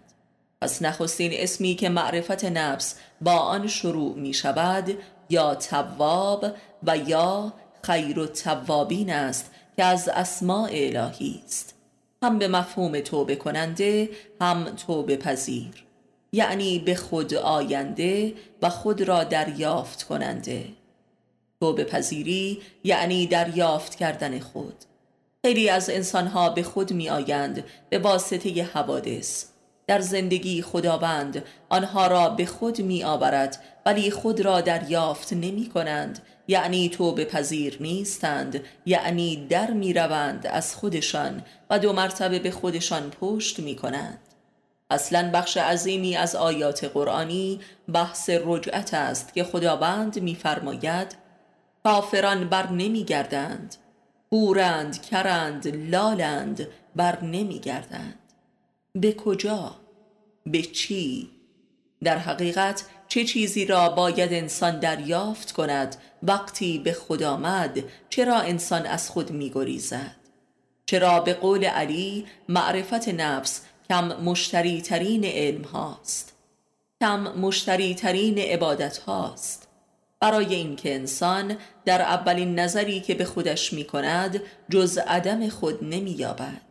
پس نخستین اسمی که معرفت نفس با آن شروع می شود یا تواب و یا خیر و توابین است که از اسماء الهی است. هم به مفهوم توبه کننده هم توبه پذیر. یعنی به خود آینده و خود را دریافت کننده. توبه پذیری یعنی دریافت کردن خود. خیلی از انسانها به خود می آیند به واسطه حوادث. در زندگی خداوند آنها را به خود می آورد ولی خود را دریافت نمی کنند یعنی توبه پذیر نیستند یعنی در می روند از خودشان و دو مرتبه به خودشان پشت می کنند اصلا بخش عظیمی از آیات قرآنی بحث رجعت است که خداوند میفرماید کافران بر نمیگردند هورند کرند لالند بر نمیگردند. به کجا؟ به چی؟ در حقیقت چه چیزی را باید انسان دریافت کند وقتی به خود آمد چرا انسان از خود میگریزد؟ چرا به قول علی معرفت نفس کم مشتری ترین علم هاست؟ کم مشتری ترین عبادت هاست؟ برای اینکه انسان در اولین نظری که به خودش می کند جز عدم خود نمی یابد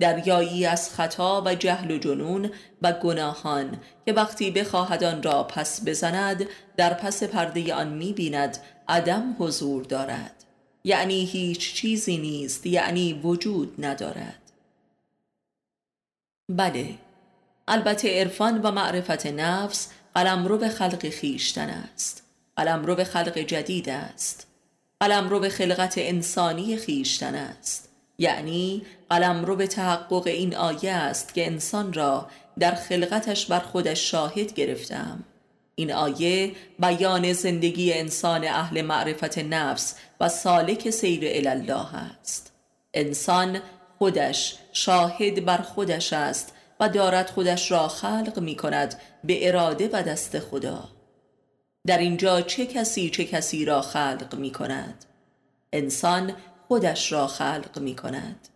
دریایی از خطا و جهل و جنون و گناهان که وقتی بخواهد آن را پس بزند در پس پرده آن می بیند عدم حضور دارد. یعنی هیچ چیزی نیست یعنی وجود ندارد. بله البته عرفان و معرفت نفس رو به خلق خیشتن است. رو به خلق جدید است. رو به خلقت انسانی خیشتن است. یعنی رو به تحقق این آیه است که انسان را در خلقتش بر خودش شاهد گرفتم. این آیه بیان زندگی انسان اهل معرفت نفس و سالک سیر الله است. انسان خودش شاهد بر خودش است و دارد خودش را خلق می کند به اراده و دست خدا. در اینجا چه کسی چه کسی را خلق می کند؟ انسان خودش را خلق می کند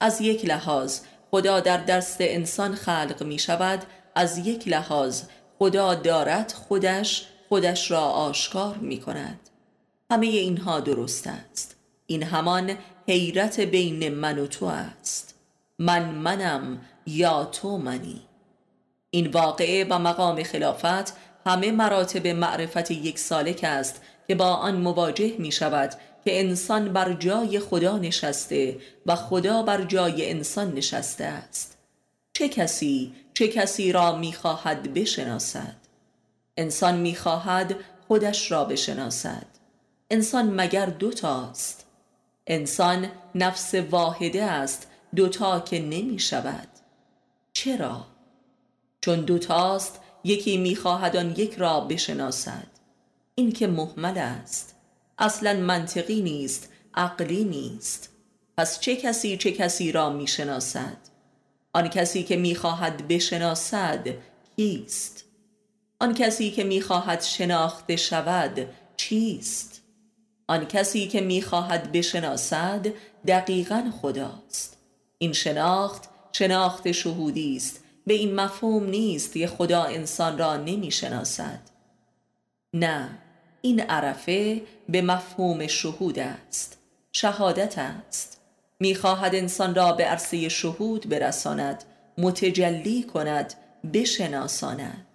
از یک لحاظ خدا در دست انسان خلق می شود از یک لحاظ خدا دارد خودش خودش را آشکار می کند همه اینها درست است. این همان حیرت بین من و تو است. من منم یا تو منی. این واقعه و مقام خلافت همه مراتب معرفت یک سالک است که با آن مواجه می شود که انسان بر جای خدا نشسته و خدا بر جای انسان نشسته است. چه کسی چه کسی را می خواهد بشناسد؟ انسان می خواهد خودش را بشناسد. انسان مگر دوتاست انسان نفس واحده است دوتا که نمی شود چرا؟ چون دوتاست یکی می‌خواهد آن یک را بشناسد. این که محمل است. اصلا منطقی نیست عقلی نیست. پس چه کسی چه کسی را می‌شناسد؟ آن کسی که می‌خواهد بشناسد کیست؟ آن کسی که می‌خواهد شناخته شود چیست؟ آن کسی که می‌خواهد بشناسد دقیقا خداست. این شناخت شناخت شهودی است. به این مفهوم نیست که خدا انسان را نمی‌شناسد. نه. این عرفه به مفهوم شهود است شهادت است. می‌خواهد انسان را به عرصه شهود برساند متجلی کند بشناساند.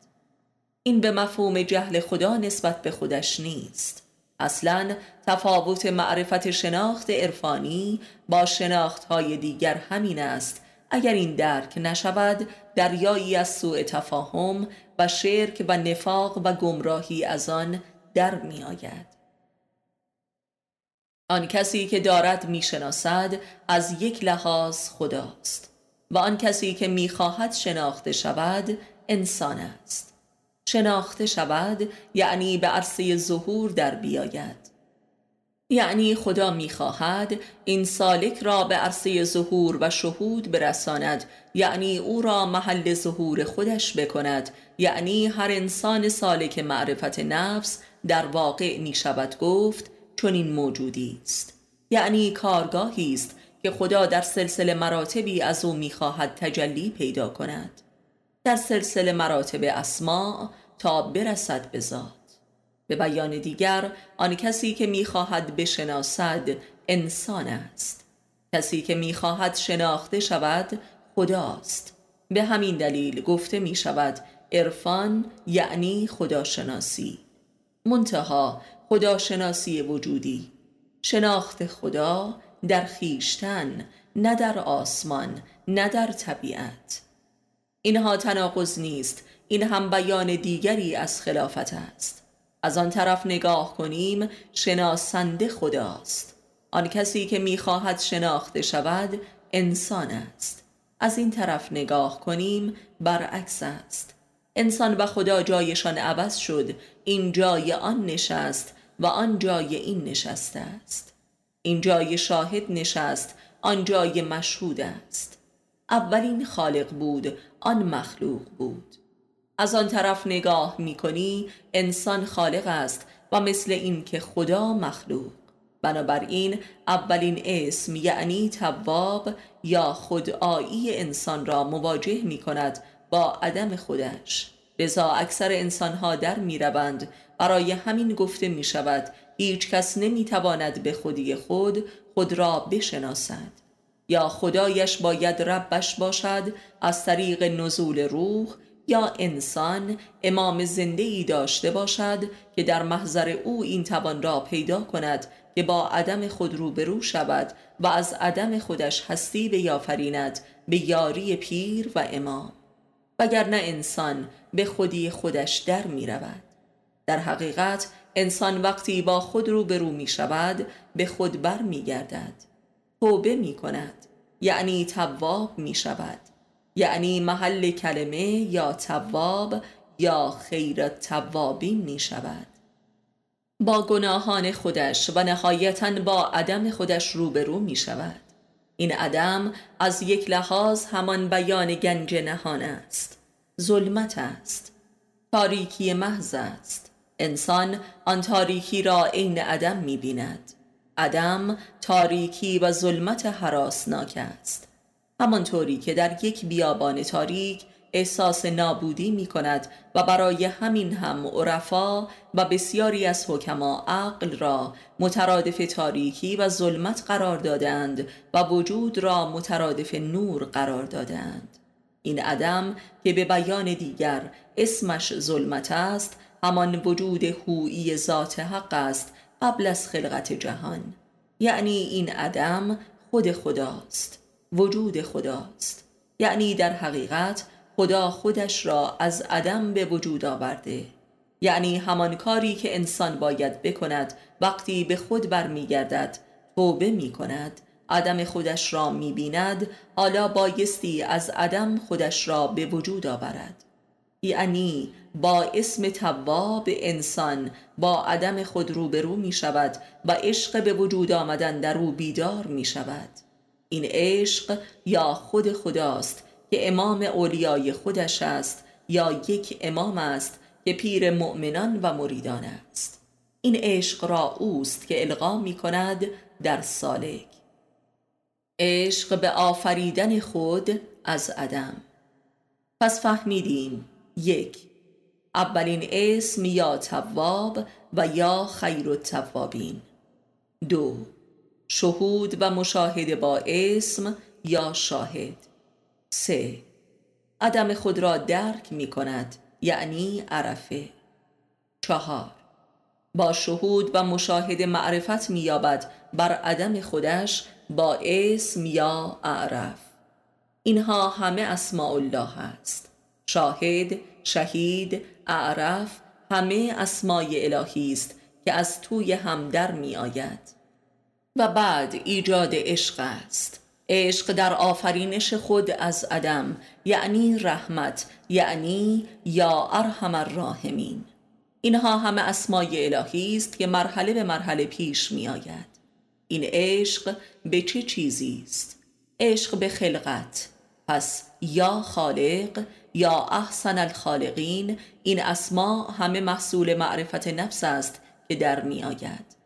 این به مفهوم جهل خدا نسبت به خودش نیست. اصلا تفاوت معرفت شناخت عرفانی با شناخت های دیگر همین است. اگر این درک نشود دریایی از سوء تفاهم و شرک و نفاق و گمراهی از آن در می آید. آن کسی که دارد می‌شناسد از یک لحاظ خداست و آن کسی که می‌خواهد شناخته شود انسان است شناخته شود یعنی به عرصه ظهور در بیاید یعنی خدا می‌خواهد این سالک را به عرصه ظهور و شهود برساند یعنی او را محل ظهور خودش بکند یعنی هر انسان سالک معرفت نفس در واقع می شود گفت چون این موجودی است. یعنی کارگاهی است که خدا در سلسله مراتبی از او می‌خواهد تجلی پیدا کند. در سلسله مراتب اسماع تا برسد به ذات. به بیان دیگر آن کسی که می‌خواهد بشناسد انسان است. کسی که می‌خواهد شناخته شود خداست به همین دلیل گفته می شود عرفان یعنی خداشناسی. منتها خداشناسی وجودی. شناخت خدا در خیشتن نه در آسمان نه در طبیعت. اینها تناقض نیست این هم بیان دیگری از خلافت است. از آن طرف نگاه کنیم شناسنده خداست. آن کسی که می‌خواهد شناخته شود انسان است. از این طرف نگاه کنیم برعکس است. انسان و خدا جایشان عوض شد. این جای آن نشست و آن جای این نشسته است. این جای شاهد نشست آن جای مشهود است. اولین خالق بود آن مخلوق بود. از آن طرف نگاه می کنی انسان خالق است و مثل این که خدا مخلوق. بنابراین اولین اسم یعنی تواب یا خدایی انسان را مواجه می کند با عدم خودش. لذا اکثر انسانها در می روند برای همین گفته می شود هیچ کس نمی تواند به خودی خود خود را بشناسد. یا خدایش باید ربش باشد از طریق نزول روح یا انسان امام زنده ای داشته باشد که در محضر او این توان را پیدا کند که با عدم خود روبرو شود و از عدم خودش هستی بیافریند به یاری پیر و امام. وگرنه انسان به خودی خودش در می رود در حقیقت انسان وقتی با خود روبرو می شود به خود بر می گردد توبه می کند یعنی تواب می شود یعنی محل کلمه یا تواب یا خیر توابین می شود با گناهان خودش و نهایتا با عدم خودش روبرو می شود این عدم از یک لحاظ همان بیان گنج نهان است. ظلمت است. تاریکی محض است. انسان آن تاریکی را عین عدم می بیند عدم تاریکی و ظلمت حراسناک است. همانطوری که در یک بیابان تاریک احساس نابودی می کند و برای همین هم عرفا و بسیاری از حکما عقل را مترادف تاریکی و ظلمت قرار دادند و وجود را مترادف نور قرار دادند این عدم که به بیان دیگر اسمش ظلمت است همان وجود هویی ذات حق است قبل از خلقت جهان. یعنی این عدم خود خداست. وجود خداست. یعنی در حقیقت خدا خودش را از عدم به وجود آورده. یعنی همان کاری که انسان باید بکند وقتی به خود برمیگردد توبه می کند عدم خودش را می بیند حالا بایستی از عدم خودش را به وجود آورد. یعنی با اسم تواب انسان با عدم خود روبرو می شود و عشق به وجود آمدن در او بیدار می شود این عشق یا خود خداست که امام اولیای خودش است یا یک امام است که پیر مؤمنان و مریدان است. این عشق را اوست که القا می کند در سالک. عشق به آفریدن خود از عدم. پس فهمیدیم یک اولین اسم یا تواب و یا خیر التوابین دو شهود و مشاهده با اسم یا شاهد. سه. عدم خود را درک می کند یعنی عرفه. چهار. با شهود و مشاهده معرفت می یابد بر عدم خودش با اسم یا اعرف. اینها همه اسماء الله است. شاهد، شهید، اعرف همه اسمای الهی است که از توی هم در می آید. و بعد ایجاد عشق است. عشق در آفرینش خود از عدم یعنی رحمت یعنی یا ارحم الراحمین. اینها همه اسمای الهی است که مرحله به مرحله پیش می آید این عشق به چه چیزی است؟ عشق به خلقت. پس یا خالق یا احسن الخالقین این اسما همه محصول معرفت نفس است که در می آید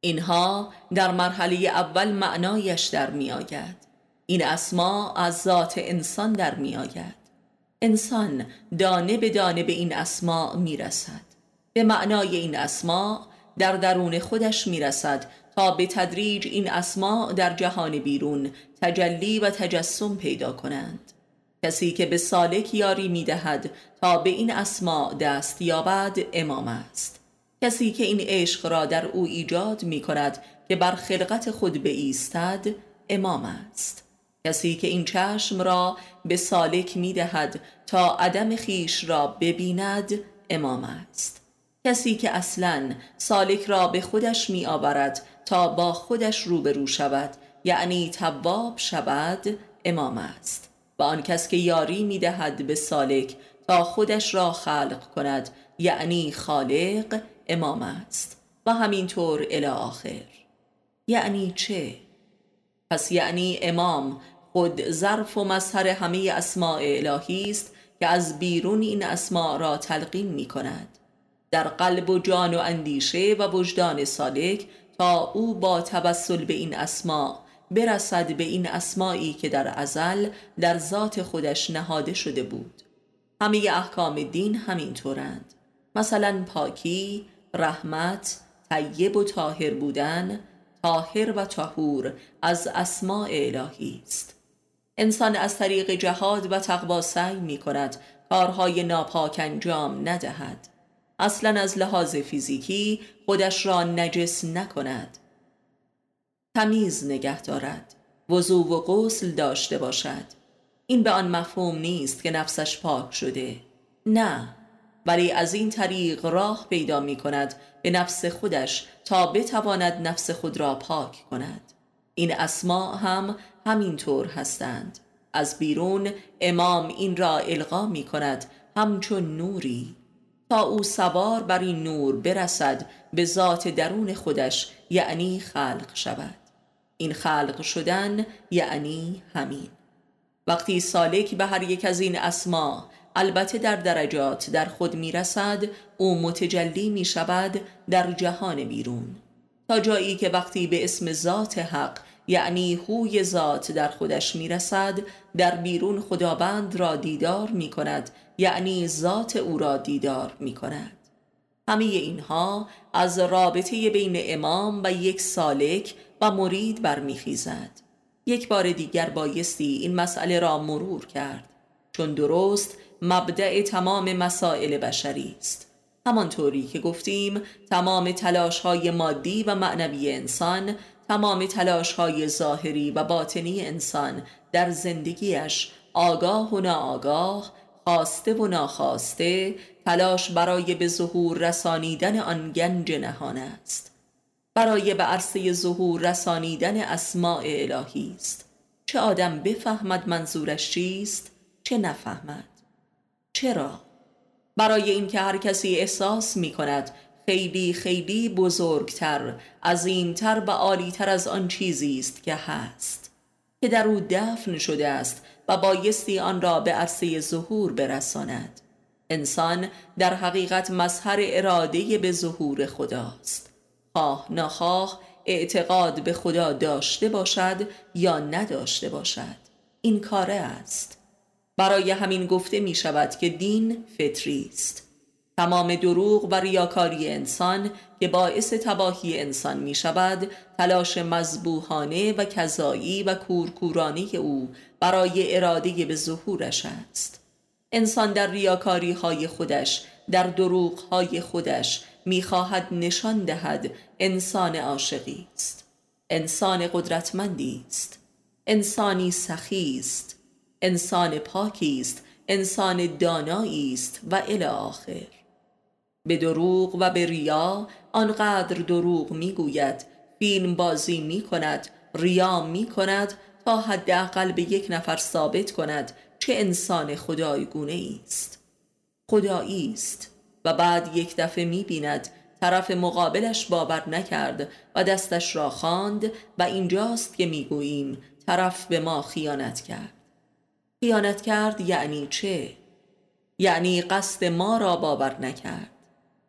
اینها در مرحله اول معنایش در می آید این اسما از ذات انسان در می آید انسان دانه به دانه به این اسما می رسد به معنای این اسما در درون خودش می رسد تا به تدریج این اسما در جهان بیرون تجلی و تجسم پیدا کنند. کسی که به سالک یاری می دهد تا به این اسما دست یابد امام است. کسی که این عشق را در او ایجاد می کند که بر خلقت خود به ایستد امام است. کسی که این چشم را به سالک می دهد تا عدم خیش را ببیند امام است. کسی که اصلا سالک را به خودش می آورد تا با خودش روبرو شود یعنی تواب شود امام است. و آن کس که یاری می دهد به سالک تا خودش را خلق کند یعنی خالق امام است و همینطور الی آخر. یعنی چه؟ پس یعنی امام خود ظرف و مظهر همه اسماء الهی است که از بیرون این اسماء را تلقین می کند. در قلب و جان و اندیشه و وجدان سالک تا او با توسل به این اسماء برسد به این اسمایی که در ازل در ذات خودش نهاده شده بود. همه احکام دین همینطورند. مثلا پاکی، رحمت طیب و طاهر بودن طاهر و طهور از اسماع الهی است. انسان از طریق جهاد و تقوا سعی می کند کارهای ناپاک انجام ندهد. اصلا از لحاظ فیزیکی خودش را نجس نکند. تمیز نگه دارد. وضوع و غسل داشته باشد. این به آن مفهوم نیست که نفسش پاک شده. نه. ولی از این طریق راه پیدا می کند به نفس خودش تا بتواند نفس خود را پاک کند. این اسما هم همینطور هستند. از بیرون امام این را القا می کند همچون نوری. تا او سوار بر این نور برسد به ذات درون خودش یعنی خلق شود. این خلق شدن یعنی همین. وقتی سالک به هر یک از این اسما البته در درجات در خود می رسد او متجلی می شود در جهان بیرون. تا جایی که وقتی به اسم ذات حق یعنی هوی ذات در خودش می‌رسد در بیرون خداوند را دیدار می کند یعنی ذات او را دیدار می کند همه اینها از رابطه بین امام و یک سالک و مرید برمیخیزد. یک بار دیگر بایستی این مسئله را مرور کرد. چون درست مبدع تمام مسائل بشری است. همانطوری که گفتیم تمام تلاش های مادی و معنوی انسان تمام تلاش های ظاهری و باطنی انسان در زندگیش آگاه و ناآگاه خواسته و ناخواسته تلاش برای به ظهور رسانیدن آن گنج نهان است. برای به عرصه ظهور رسانیدن اسماع الهی است. چه آدم بفهمد منظورش چیست چه نفهمد. چرا؟ برای اینکه هر کسی احساس می کند خیلی خیلی بزرگتر عظیمتر و عالیتر از آن چیزی است که هست که در او دفن شده است و بایستی آن را به عرصه ظهور برساند. انسان در حقیقت مظهر اراده به ظهور خداست. خواه نخواه اعتقاد به خدا داشته باشد یا نداشته باشد این کاره است. برای همین گفته می شود که دین فطری است. تمام دروغ و ریاکاری انسان که باعث تباهی انسان می شود تلاش مذبوحانه و کذایی و کورکورانی او برای اراده به ظهورش است. انسان در ریاکاری های خودش در دروغ های خودش می‌خواهد نشان دهد انسان عاشقی است. انسان قدرتمندی است. انسانی سخی است. انسان پاکی است انسان دانایی است و الی آخر به دروغ و به ریا آنقدر دروغ می‌گوید فیلم بازی می کند ریا می کند تا حداقل به یک نفر ثابت کند چه انسان خدایگونه است خدایی است و بعد یک دفعه می بیند طرف مقابلش باور نکرد و دستش را خواند و اینجاست که می‌گوییم طرف به ما خیانت کرد. خیانت کرد یعنی چه؟ یعنی قصد ما را باور نکرد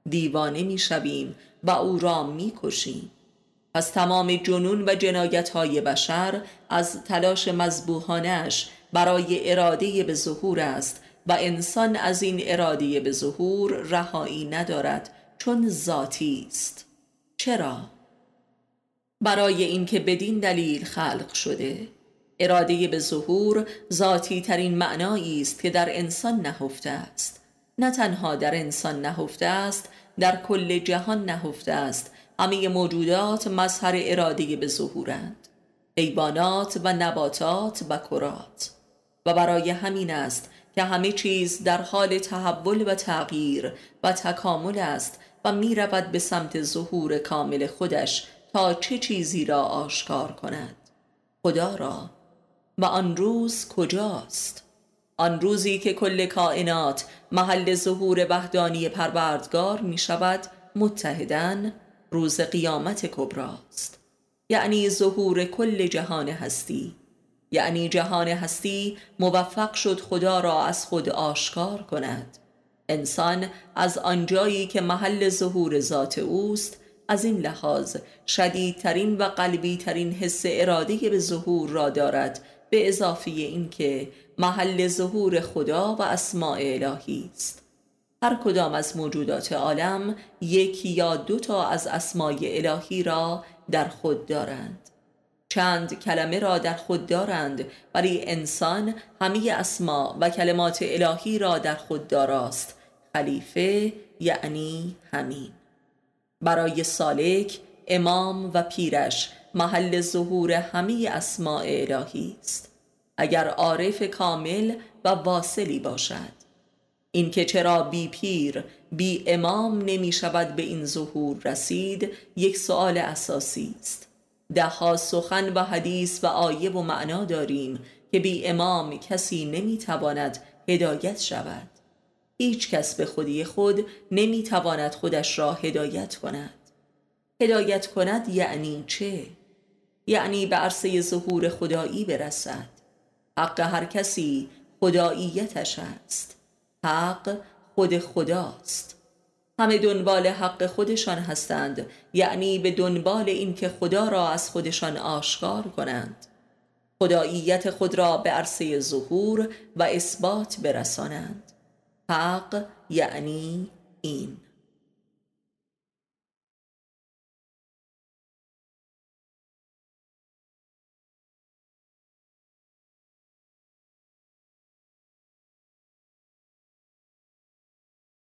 دیوانه می شویم و او را می کشیم پس تمام جنون و جنایت های بشر از تلاش مذبوحانش برای اراده به ظهور است و انسان از این اراده به ظهور رهایی ندارد چون ذاتی است چرا؟ برای اینکه بدین دلیل خلق شده اراده به ظهور ذاتی ترین معنایی است که در انسان نهفته است. نه تنها در انسان نهفته است در کل جهان نهفته است. همه موجودات مظهر اراده به ظهورند. حیوانات و نباتات و کرات. و برای همین است که همه چیز در حال تحول و تغییر و تکامل است و می رود به سمت ظهور کامل خودش تا چه چیزی را آشکار کند. خدا را و آن روز کجاست؟ آن روزی که کل کائنات محل ظهور وحدانی پروردگار می شود متحدن روز قیامت کبراست. یعنی ظهور کل جهان هستی. یعنی جهان هستی موفق شد خدا را از خود آشکار کند. انسان از آنجایی که محل ظهور ذات اوست از این لحاظ شدیدترین و قلبیترین حس اراده به ظهور را دارد به اضافه اینکه محل ظهور خدا و اسماع الهی است. هر کدام از موجودات عالم یک یا دو تا از اسماع الهی را در خود دارند. چند کلمه را در خود دارند ولی انسان همه اسما و کلمات الهی را در خود داراست. خلیفه یعنی همین. برای سالک امام و پیرش محل ظهور همه اسماء الهی است اگر عارف کامل و واصلی باشد. اینکه چرا بی پیر بی امام نمی شود به این ظهور رسید یک سوال اساسی است. دهها سخن و حدیث و آیه و معنا داریم که بی امام کسی نمی تواند هدایت شود. هیچ کس به خودی خود نمی تواند خودش را هدایت کند. هدایت کند یعنی چه؟ یعنی به عرصه ظهور خدایی برسد. حق هر کسی خداییتش است. حق خود خداست. همه دنبال حق خودشان هستند یعنی به دنبال اینکه خدا را از خودشان آشکار کنند. خداییت خود را به عرصه ظهور و اثبات برسانند. حق یعنی این.